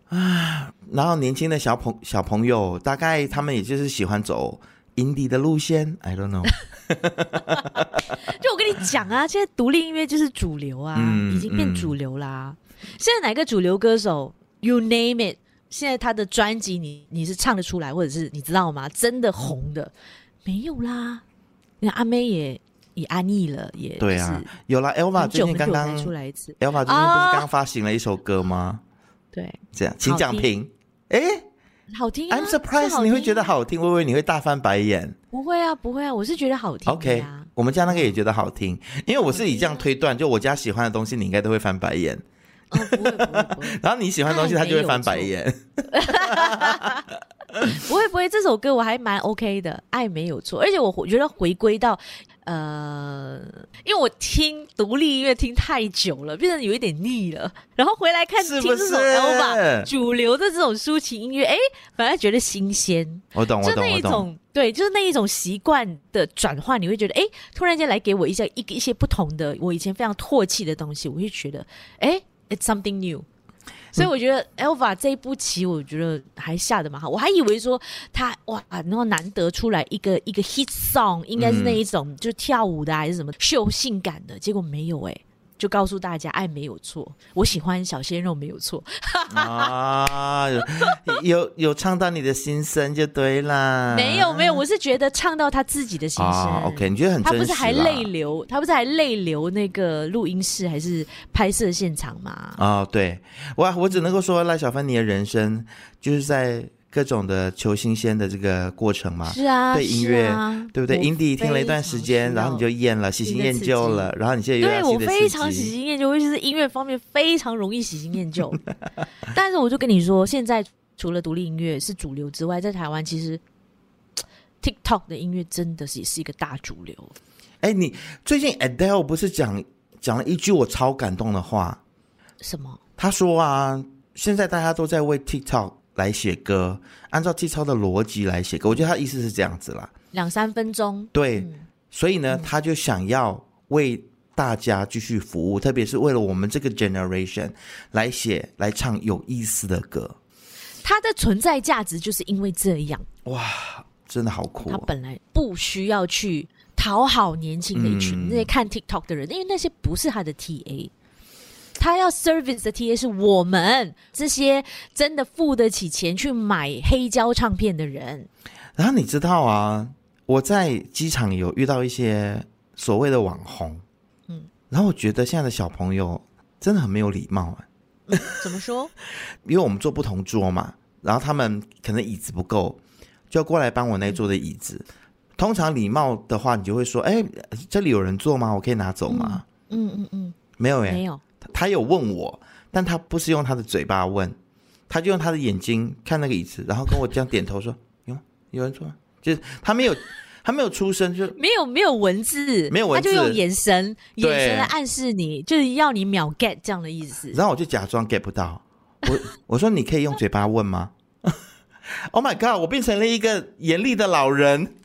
啊，然后年轻的小朋小朋友，大概他们也就是喜欢走 indie 的路线，I don't know。就我跟你讲啊，现在独立音乐就是主流啊，嗯、已经变主流啦、嗯。现在哪个主流歌手，You name it，现在他的专辑你你是唱得出来，或者是你知道吗？真的红的没有啦。那阿妹也也安逸了，也对啊，有啦。Elva 最近刚刚出来一次，Elva 最近不是刚发行了一首歌吗？对，这样，请讲评。哎，好听啊！I'm surprised，听你会觉得好听？微微你会大翻白眼？不会啊，不会啊，我是觉得好听、啊。OK，我们家那个也觉得好听，因为我是以这样推断，就我家喜欢的东西，你应该都会翻白眼。哦，不会，不会，不会。然后你喜欢的东西，他就会翻白眼。不会，不会，这首歌我还蛮 OK 的，爱没有错。而且我觉得回归到。呃，因为我听独立音乐听太久了，变得有一点腻了。然后回来看听这种 Elva 主流的这种抒情音乐，哎，反而觉得新鲜。我懂，我懂，就那一种。对，就是那一种习惯的转换，你会觉得，哎，突然间来给我一些一个一些不同的，我以前非常唾弃的东西，我会觉得，哎，it's something new。所以我觉得 Elva 这一步棋，我觉得还下的蛮好。我还以为说他哇，然后难得出来一个一个 hit song，应该是那一种、嗯、就是跳舞的还是什么秀性感的，结果没有哎、欸。就告诉大家，爱没有错，我喜欢小鲜肉没有错 啊，有有，有唱到你的心声就对啦。没有没有，我是觉得唱到他自己的心声。啊、OK，你觉得很？他不是还泪流？他不是还泪流那个录音室还是拍摄现场吗？啊，对，我我只能够说赖小芬，你的人生就是在。各种的求新鲜的这个过程嘛，是啊，对音乐，啊、对不对？Indie 听了一段时间，然后你就厌了，喜新厌旧了，然后你现在又。对，我非常喜新厌旧，尤其是音乐方面非常容易喜新厌旧。但是我就跟你说，现在除了独立音乐是主流之外，在台湾其实 TikTok 的音乐真的是也是一个大主流。哎，你最近 Adele 不是讲讲了一句我超感动的话？什么？他说啊，现在大家都在为 TikTok。来写歌，按照 TikTok 的逻辑来写歌，我觉得他意思是这样子啦，两三分钟。对，嗯、所以呢、嗯，他就想要为大家继续服务，特别是为了我们这个 generation 来写、来唱有意思的歌。他的存在价值就是因为这样。哇，真的好酷、哦！他本来不需要去讨好年轻的一群、嗯、那些看 TikTok 的人，因为那些不是他的 TA。他要 service 的 TA 是我们这些真的付得起钱去买黑胶唱片的人。然后你知道啊，我在机场有遇到一些所谓的网红，嗯，然后我觉得现在的小朋友真的很没有礼貌啊。嗯，怎么说？因为我们坐不同桌嘛，然后他们可能椅子不够，就要过来帮我那桌的椅子。嗯。通常礼貌的话，你就会说：“哎，这里有人坐吗？我可以拿走吗？”嗯嗯嗯，嗯，没有哎，没有。他有问我，但他不是用他的嘴巴问，他就用他的眼睛看那个椅子，然后跟我这样点头说：“有吗？有人坐吗？”就是他没有，他没有出声，就没有没有文字，没有文字，他就用眼神，眼神来暗示你，就是要你秒 get 这样的意思。然后我就假装 get 不到，我 我说你可以用嘴巴问吗？Oh my god！我变成了一个严厉的老人。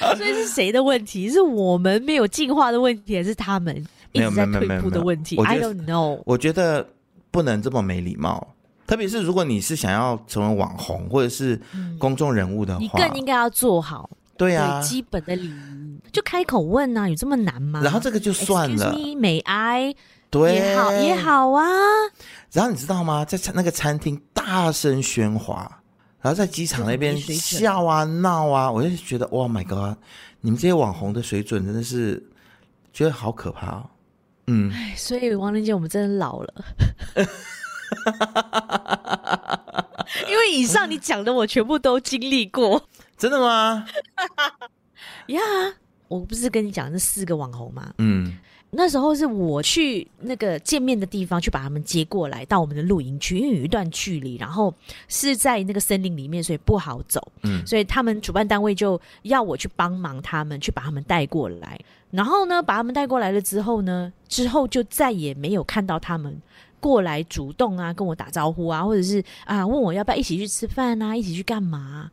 所以是谁的问题？是我们没有进化的问题，还是他们一直在退步的问题？I don't know。我觉得不能这么没礼貌，特别是如果你是想要成为网红或者是公众人物的话，你更应该要做好对啊基本的礼仪，就开口问啊，有这么难吗？然后这个就算了，Excuse me, may I？对，也好也好啊。然后你知道吗？在那个餐厅大声喧哗。然后在机场那边笑啊闹啊，我就觉得哇、oh，My God！你们这些网红的水准真的是觉得好可怕哦。嗯，所以王林姐，我们真的老了。因为以上你讲的，我全部都经历过。真的吗？呀、yeah，我不是跟你讲那四个网红吗？嗯。那时候是我去那个见面的地方去把他们接过来到我们的露营区，因为有一段距离，然后是在那个森林里面，所以不好走。嗯，所以他们主办单位就要我去帮忙他们去把他们带过来。然后呢，把他们带过来了之后呢，之后就再也没有看到他们过来主动啊跟我打招呼啊，或者是啊问我要不要一起去吃饭啊，一起去干嘛啊。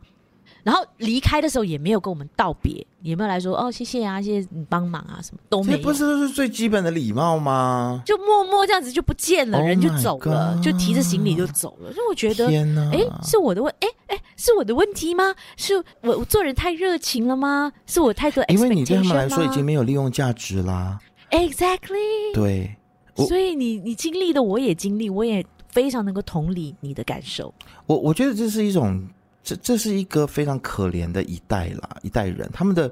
然后离开的时候也没有跟我们道别，也没有来说哦谢谢啊，谢谢你帮忙啊，什么都没有。这不是都是最基本的礼貌吗？就默默这样子就不见了，人就走了，就提着行李就走了。所以我觉得，天哪，哎，是我的问，哎哎，是我的问题吗？是我我做人太热情了吗？是我太多？因为你对他们来说已经没有利用价值啦。Exactly。对。所以你你经历的我也经历，我也非常能够同理你的感受。我我觉得这是一种。这这是一个非常可怜的一代啦，一代人，他们的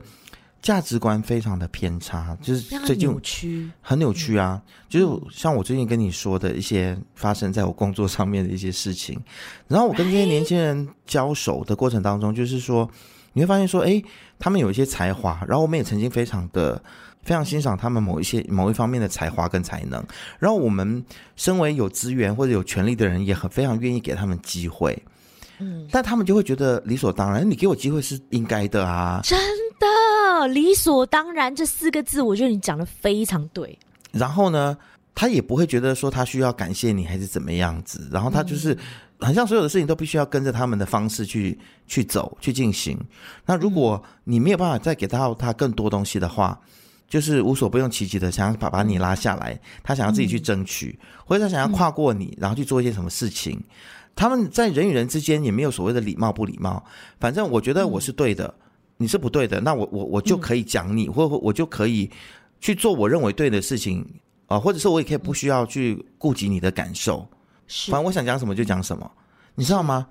价值观非常的偏差，就是最近扭曲，很扭曲啊。嗯、就是像我最近跟你说的一些发生在我工作上面的一些事情，然后我跟这些年轻人交手的过程当中，就是说你会发现说，哎，他们有一些才华，然后我们也曾经非常的非常欣赏他们某一些某一方面的才华跟才能，然后我们身为有资源或者有权利的人，也很非常愿意给他们机会。嗯，但他们就会觉得理所当然，你给我机会是应该的啊！真的，理所当然这四个字，我觉得你讲的非常对。然后呢，他也不会觉得说他需要感谢你还是怎么样子，然后他就是很像所有的事情都必须要跟着他们的方式去去走去进行。那如果你没有办法再给到他更多东西的话，就是无所不用其极的想要把把你拉下来，他想要自己去争取，或者他想要跨过你，然后去做一些什么事情。他们在人与人之间也没有所谓的礼貌不礼貌，反正我觉得我是对的，嗯、你是不对的，那我我我就可以讲你，嗯、或或我就可以去做我认为对的事情啊、呃，或者是我也可以不需要去顾及你的感受，反正我想讲什么就讲什么，你知道吗？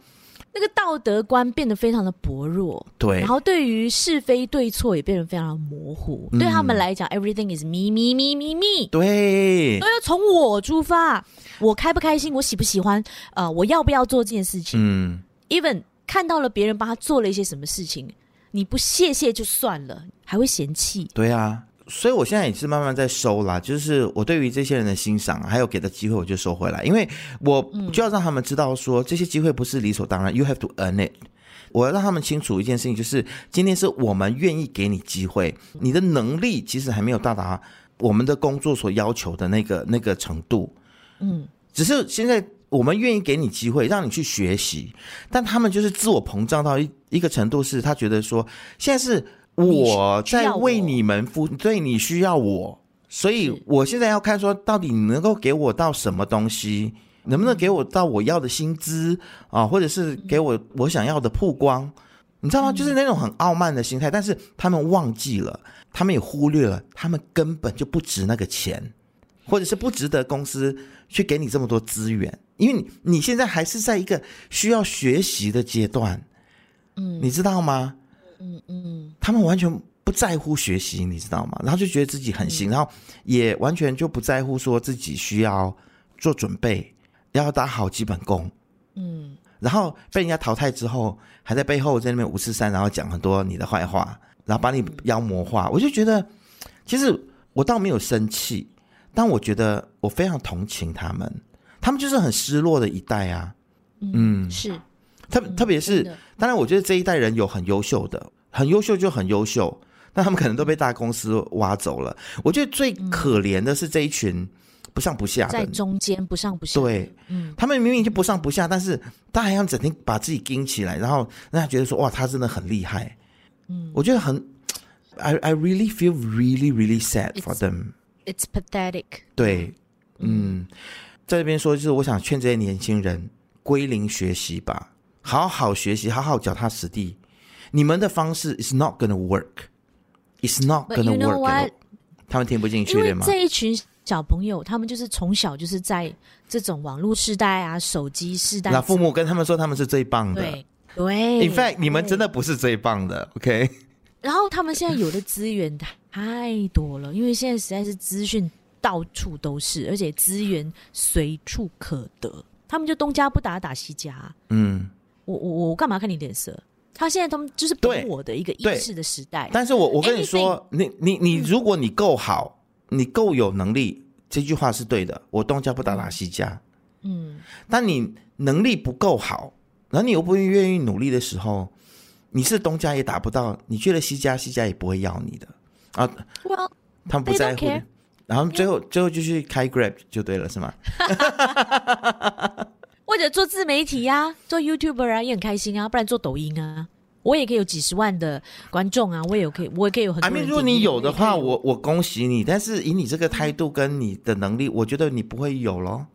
那个道德观变得非常的薄弱，对，然后对于是非对错也变得非常的模糊。嗯、对他们来讲，everything is me me me me me，对，都要从我出发，我开不开心，我喜不喜欢，呃，我要不要做这件事情？嗯，even 看到了别人帮他做了一些什么事情，你不谢谢就算了，还会嫌弃。对啊。所以，我现在也是慢慢在收啦，就是我对于这些人的欣赏，还有给的机会，我就收回来，因为我就要让他们知道说，这些机会不是理所当然，you have to earn it。我要让他们清楚一件事情，就是今天是我们愿意给你机会，你的能力其实还没有到达我们的工作所要求的那个那个程度，嗯，只是现在我们愿意给你机会，让你去学习，但他们就是自我膨胀到一一个程度，是他觉得说现在是。我在为你们付，对，你需要我，所以我现在要看说，到底你能够给我到什么东西，能不能给我到我要的薪资啊，或者是给我我想要的曝光，你知道吗？就是那种很傲慢的心态，但是他们忘记了，他们也忽略了，他们根本就不值那个钱，或者是不值得公司去给你这么多资源，因为你你现在还是在一个需要学习的阶段，嗯，你知道吗？嗯嗯，他们完全不在乎学习，你知道吗？然后就觉得自己很行，嗯、然后也完全就不在乎说自己需要做准备，要打好基本功。嗯，然后被人家淘汰之后，还在背后在那边五四三，然后讲很多你的坏话，然后把你妖魔化。嗯、我就觉得，其实我倒没有生气，但我觉得我非常同情他们，他们就是很失落的一代啊。嗯，嗯是。特特别是，嗯、当然，我觉得这一代人有很优秀的，很优秀就很优秀，但他们可能都被大公司挖走了。我觉得最可怜的是这一群不上不下的，在中间不上不下。对，嗯，他们明明就不上不下，但是他还要整天把自己盯起来，然后让他觉得说哇，他真的很厉害。嗯，我觉得很，I I really feel really really sad for them. It's pathetic. 对，嗯，在这边说就是我想劝这些年轻人归零学习吧。好好学习，好好脚踏实地。你们的方式 is not gonna work. It's not gonna work. You know 他们听不进去对吗？这一群小朋友，他们就是从小就是在这种网络时代啊，手机时代。那父母跟他们说他们是最棒的。对对。In fact，你们真的不是最棒的。OK。然后他们现在有的资源太多了，因为现在实在是资讯到处都是，而且资源随处可得，他们就东家不打打西家。嗯。我我我干嘛看你脸色？他现在他们就是本我的一个意识的时代。但是我我跟你说，你你你，如果你够好，嗯、你够有能力，这句话是对的。我东家不打打西家，嗯。但你能力不够好，然后你又不愿意努力的时候，你是东家也打不到，你去了西家，西家也不会要你的啊。Well, 他们不在乎。然后最后最后就去开 Grab 就对了，是吗？或者做自媒体呀、啊，做 YouTuber 啊，也很开心啊。不然做抖音啊，我也可以有几十万的观众啊，我也有可以，我也可以有很多。I mean, 如果你有的话，我我恭喜你。但是以你这个态度跟你的能力，我觉得你不会有咯。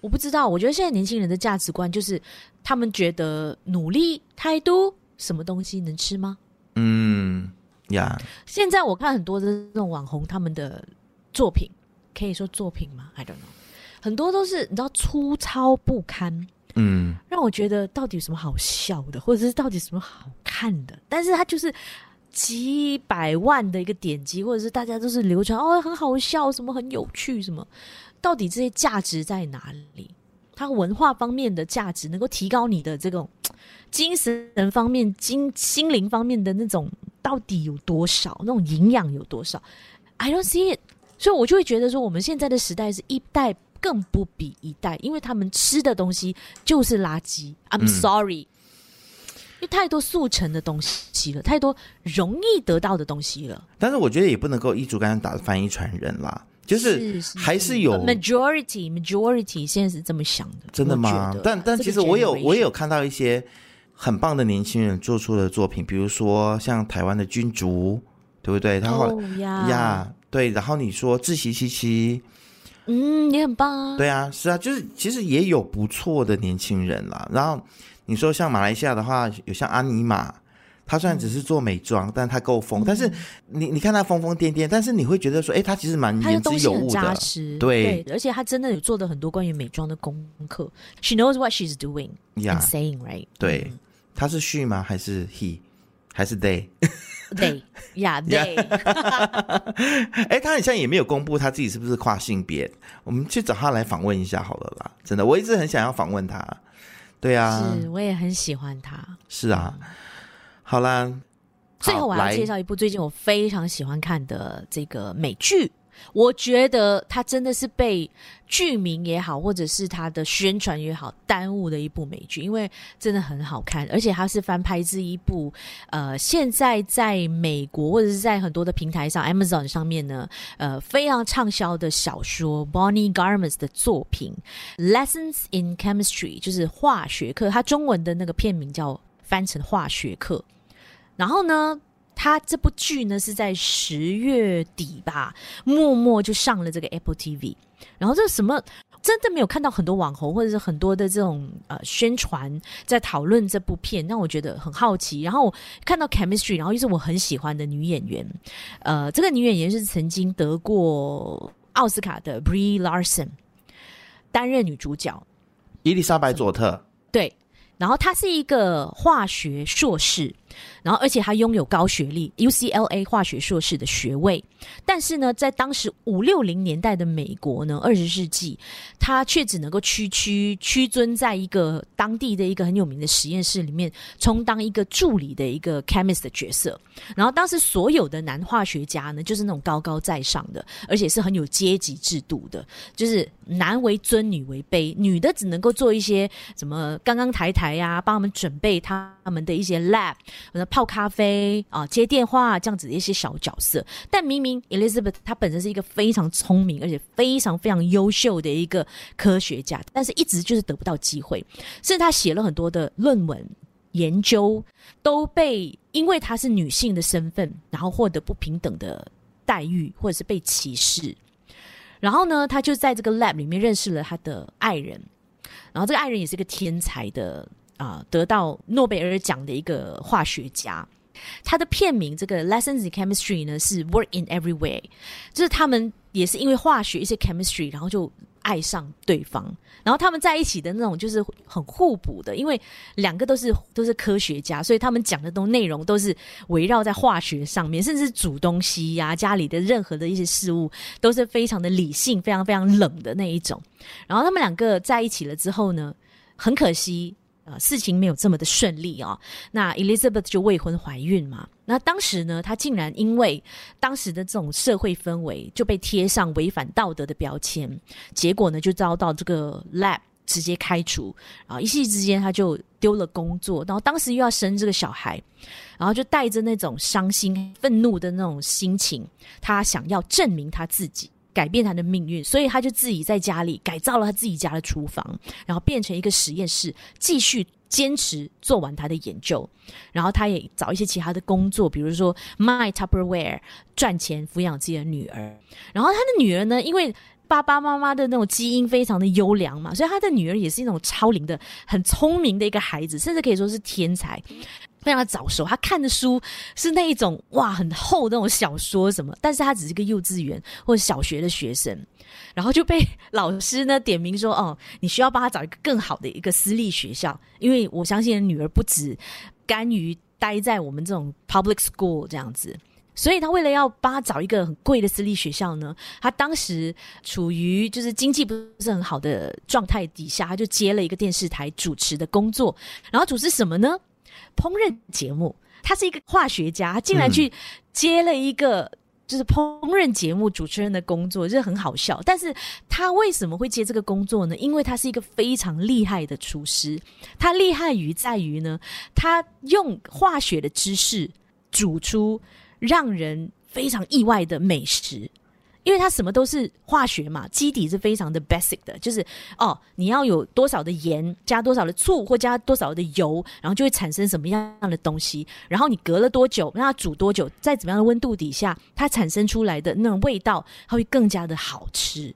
我不知道，我觉得现在年轻人的价值观就是，他们觉得努力、态度，什么东西能吃吗？嗯呀。Yeah. 现在我看很多的这种网红，他们的作品，可以说作品吗？I don't know。很多都是你知道粗糙不堪，嗯，让我觉得到底有什么好笑的，或者是到底什么好看的？但是它就是几百万的一个点击，或者是大家都是流传哦，很好笑，什么很有趣，什么？到底这些价值在哪里？它文化方面的价值能够提高你的这种精神方面、精心灵方面的那种到底有多少？那种营养有多少？I don't see it。所以我就会觉得说，我们现在的时代是一代。更不比一代，因为他们吃的东西就是垃圾。I'm sorry，、嗯、因为太多速成的东西了，太多容易得到的东西了。但是我觉得也不能够一竹竿打翻一船人啦，就是还是有 majority majority 现在是这么想的。真的吗？但但其实我有我也有看到一些很棒的年轻人做出的作品，比如说像台湾的君竹，对不对？他后来呀，对。然后你说自习七七。嗯，也很棒啊。对啊，是啊，就是其实也有不错的年轻人啦。然后你说像马来西亚的话，有像阿尼玛，他虽然只是做美妆，嗯、但他够疯。嗯、但是你你看他疯疯癫癫，但是你会觉得说，哎，他其实蛮言之有物的。扎实对，对，而且他真的有做的很多关于美妆的功课。She knows what she's doing and saying, right？对，他是 she 吗？还是 he？还是 they？对呀，对。哎，他好像也没有公布他自己是不是跨性别。我们去找他来访问一下好了啦。真的，我一直很想要访问他。对啊，是，我也很喜欢他。是啊，好啦。最后我要介绍一部最近我非常喜欢看的这个美剧。我觉得他真的是被剧名也好，或者是他的宣传也好，耽误的一部美剧，因为真的很好看，而且它是翻拍自一部呃，现在在美国或者是在很多的平台上，Amazon 上面呢，呃，非常畅销的小说 Bonnie Garmus 的作品《Lessons in Chemistry》，就是化学课，它中文的那个片名叫翻成化学课，然后呢。他这部剧呢是在十月底吧，默默就上了这个 Apple TV。然后这什么真的没有看到很多网红或者是很多的这种呃宣传在讨论这部片，让我觉得很好奇。然后看到 Chemistry，然后又是我很喜欢的女演员，呃，这个女演员是曾经得过奥斯卡的 Brie Larson 担任女主角，伊丽莎白佐特对。然后她是一个化学硕士，然后而且他拥有高学历 UCLA 化学硕士的学位，但是呢，在当时五六零年代的美国呢，二十世纪，他却只能够屈屈屈尊在一个当地的一个很有名的实验室里面，充当一个助理的一个 chemist 的角色。然后当时所有的男化学家呢，就是那种高高在上的，而且是很有阶级制度的，就是男为尊，女为卑，女的只能够做一些什么刚刚抬抬。呀，帮他们准备他们的一些 lab，泡咖啡啊，接电话这样子的一些小角色。但明明 Elizabeth 她本身是一个非常聪明而且非常非常优秀的一个科学家，但是一直就是得不到机会。甚至她写了很多的论文研究，都被因为她是女性的身份，然后获得不平等的待遇，或者是被歧视。然后呢，她就在这个 lab 里面认识了她的爱人。然后这个爱人也是一个天才的啊、得到诺贝尔奖的一个化学家。他的片名这个 Lessons in Chemistry 呢是 Work in Every Way，就是他们也是因为化学一些 chemistry，然后就。爱上对方，然后他们在一起的那种就是很互补的，因为两个都是都是科学家，所以他们讲的东内容都是围绕在化学上面，甚至煮东西呀、家里的任何的一些事物都是非常的理性，非常非常冷的那一种。然后他们两个在一起了之后呢，很可惜，呃，事情没有这么的顺利哦。那 Elizabeth 就未婚怀孕嘛。那当时呢，她竟然因为当时的这种社会氛围，就被贴上违反道德的标签，结果呢，就遭到这个 lab 直接开除啊！一夕之间，她就丢了工作，然后当时又要生这个小孩，然后就带着那种伤心、愤怒的那种心情，她想要证明她自己。改变他的命运，所以他就自己在家里改造了他自己家的厨房，然后变成一个实验室，继续坚持做完他的研究。然后他也找一些其他的工作，比如说卖 Tupperware 赚钱抚养自己的女儿。然后他的女儿呢，因为爸爸妈妈的那种基因非常的优良嘛，所以他的女儿也是一种超龄的、很聪明的一个孩子，甚至可以说是天才。非常早熟，他看的书是那一种哇，很厚的那种小说什么，但是他只是个幼稚园或者小学的学生，然后就被 老师呢点名说，哦，你需要帮他找一个更好的一个私立学校，因为我相信女儿不止甘于待在我们这种 public school 这样子，所以他为了要帮他找一个很贵的私立学校呢，他当时处于就是经济不是很好的状态底下，他就接了一个电视台主持的工作，然后主持什么呢？烹饪节目，他是一个化学家，他竟然去接了一个就是烹饪节目主持人的工作，这很好笑。但是他为什么会接这个工作呢？因为他是一个非常厉害的厨师，他厉害于在于呢，他用化学的知识煮出让人非常意外的美食。因为它什么都是化学嘛，基底是非常的 basic 的，就是哦，你要有多少的盐，加多少的醋，或加多少的油，然后就会产生什么样的东西，然后你隔了多久，让它煮多久，在怎么样的温度底下，它产生出来的那种味道，它会更加的好吃。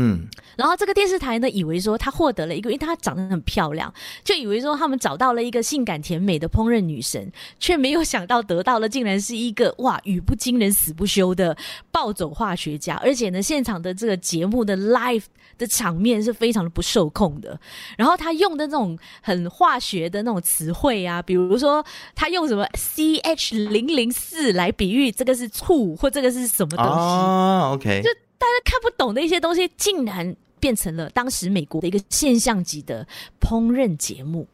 嗯，然后这个电视台呢，以为说他获得了一个，因为他长得很漂亮，就以为说他们找到了一个性感甜美的烹饪女神，却没有想到得到的竟然是一个哇，语不惊人死不休的暴走化学家，而且呢，现场的这个节目的 live 的场面是非常的不受控的。然后他用的那种很化学的那种词汇啊，比如说他用什么 CH 零零四来比喻这个是醋或这个是什么东西哦，OK，就。大家看不懂的一些东西，竟然变成了当时美国的一个现象级的烹饪节目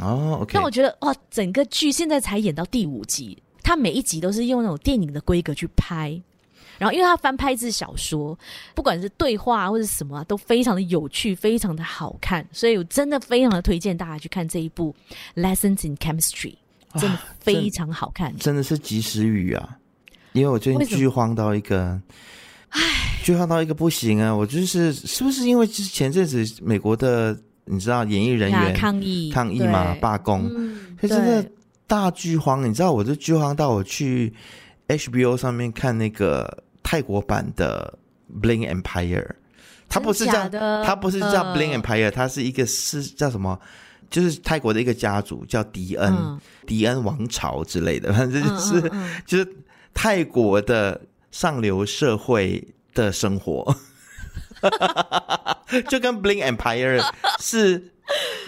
哦。OK，那我觉得哇，整个剧现在才演到第五集，它每一集都是用那种电影的规格去拍，然后因为它翻拍自小说，不管是对话或者什么，都非常的有趣，非常的好看，所以我真的非常的推荐大家去看这一部《Lessons in Chemistry》，真的非常好看，真，真的是及时雨啊！因为我最近剧荒到一个。唉，就看到一个不行啊！我就是是不是因为就是前阵子美国的你知道演艺人员抗议抗议嘛罢工，嗯、所以真的大剧荒。你知道我就剧荒到我去 HBO 上面看那个泰国版的 Bling Empire，它不是叫它不是叫 Bling Empire，它是一个是叫什么？就是泰国的一个家族叫迪恩、嗯、迪恩王朝之类的，反正就是、嗯嗯嗯、就是泰国的。上流社会的生活，就跟 Bling Empire 是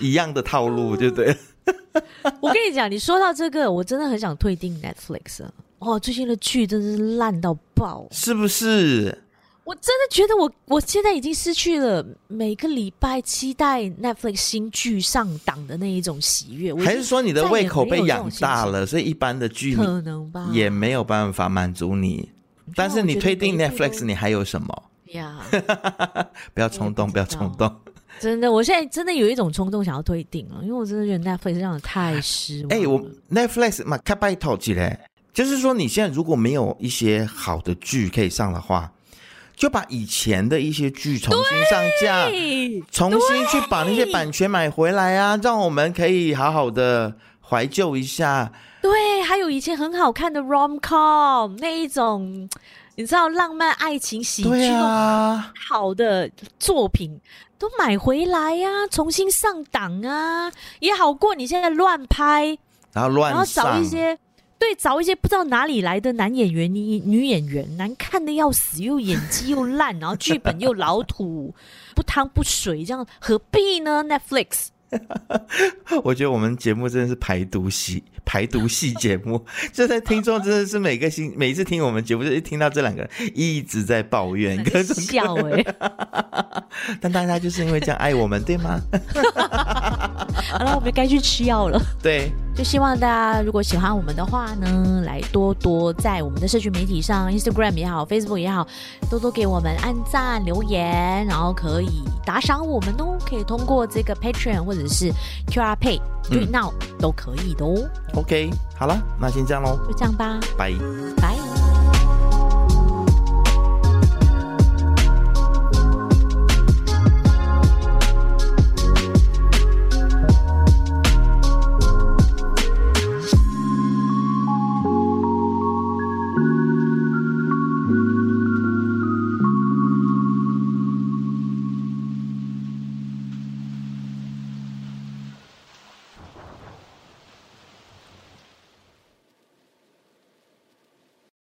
一样的套路，对不对？我跟你讲，你说到这个，我真的很想退订 Netflix 啊！哦，最近的剧真的是烂到爆，是不是？我真的觉得我我现在已经失去了每个礼拜期待 Netflix 新剧上档的那一种喜悦。还是说你的胃口被养大了，所以一般的剧可能吧也没有办法满足你？但是你推定 Netflix，你还有什么呀？不要冲动，不要冲动。真的，我现在真的有一种冲动想要推定了，因为我真的觉得 Netflix 让我太失望。哎、欸，我 Netflix 嘛，开拜托起来，就是说你现在如果没有一些好的剧可以上的话，就把以前的一些剧重新上架，重新去把那些版权买回来啊，让我们可以好好的怀旧一下。对，还有以前很好看的 rom com 那一种，你知道浪漫爱情喜剧啊，好的作品都买回来呀、啊，重新上档啊，也好过你现在乱拍，然后乱，然后找一些对，找一些不知道哪里来的男演员、女女演员，难看的要死，又演技又烂，然后剧本又老土，不汤不水，这样何必呢？Netflix。我觉得我们节目真的是排毒系排毒系节目，就在听众真的是每个星每一次听我们节目，就一听到这两个人一直在抱怨，各种笑哎、欸。但大家就是因为这样爱我们，对吗？好了，我们该去吃药了。对，就希望大家如果喜欢我们的话呢，来多多在我们的社群媒体上，Instagram 也好，Facebook 也好，多多给我们按赞留言，然后可以打赏我们哦，可以通过这个 Patreon 或者是 QR Pay、嗯、Now 都可以的哦。OK，好了，那先这样喽，就这样吧，拜拜。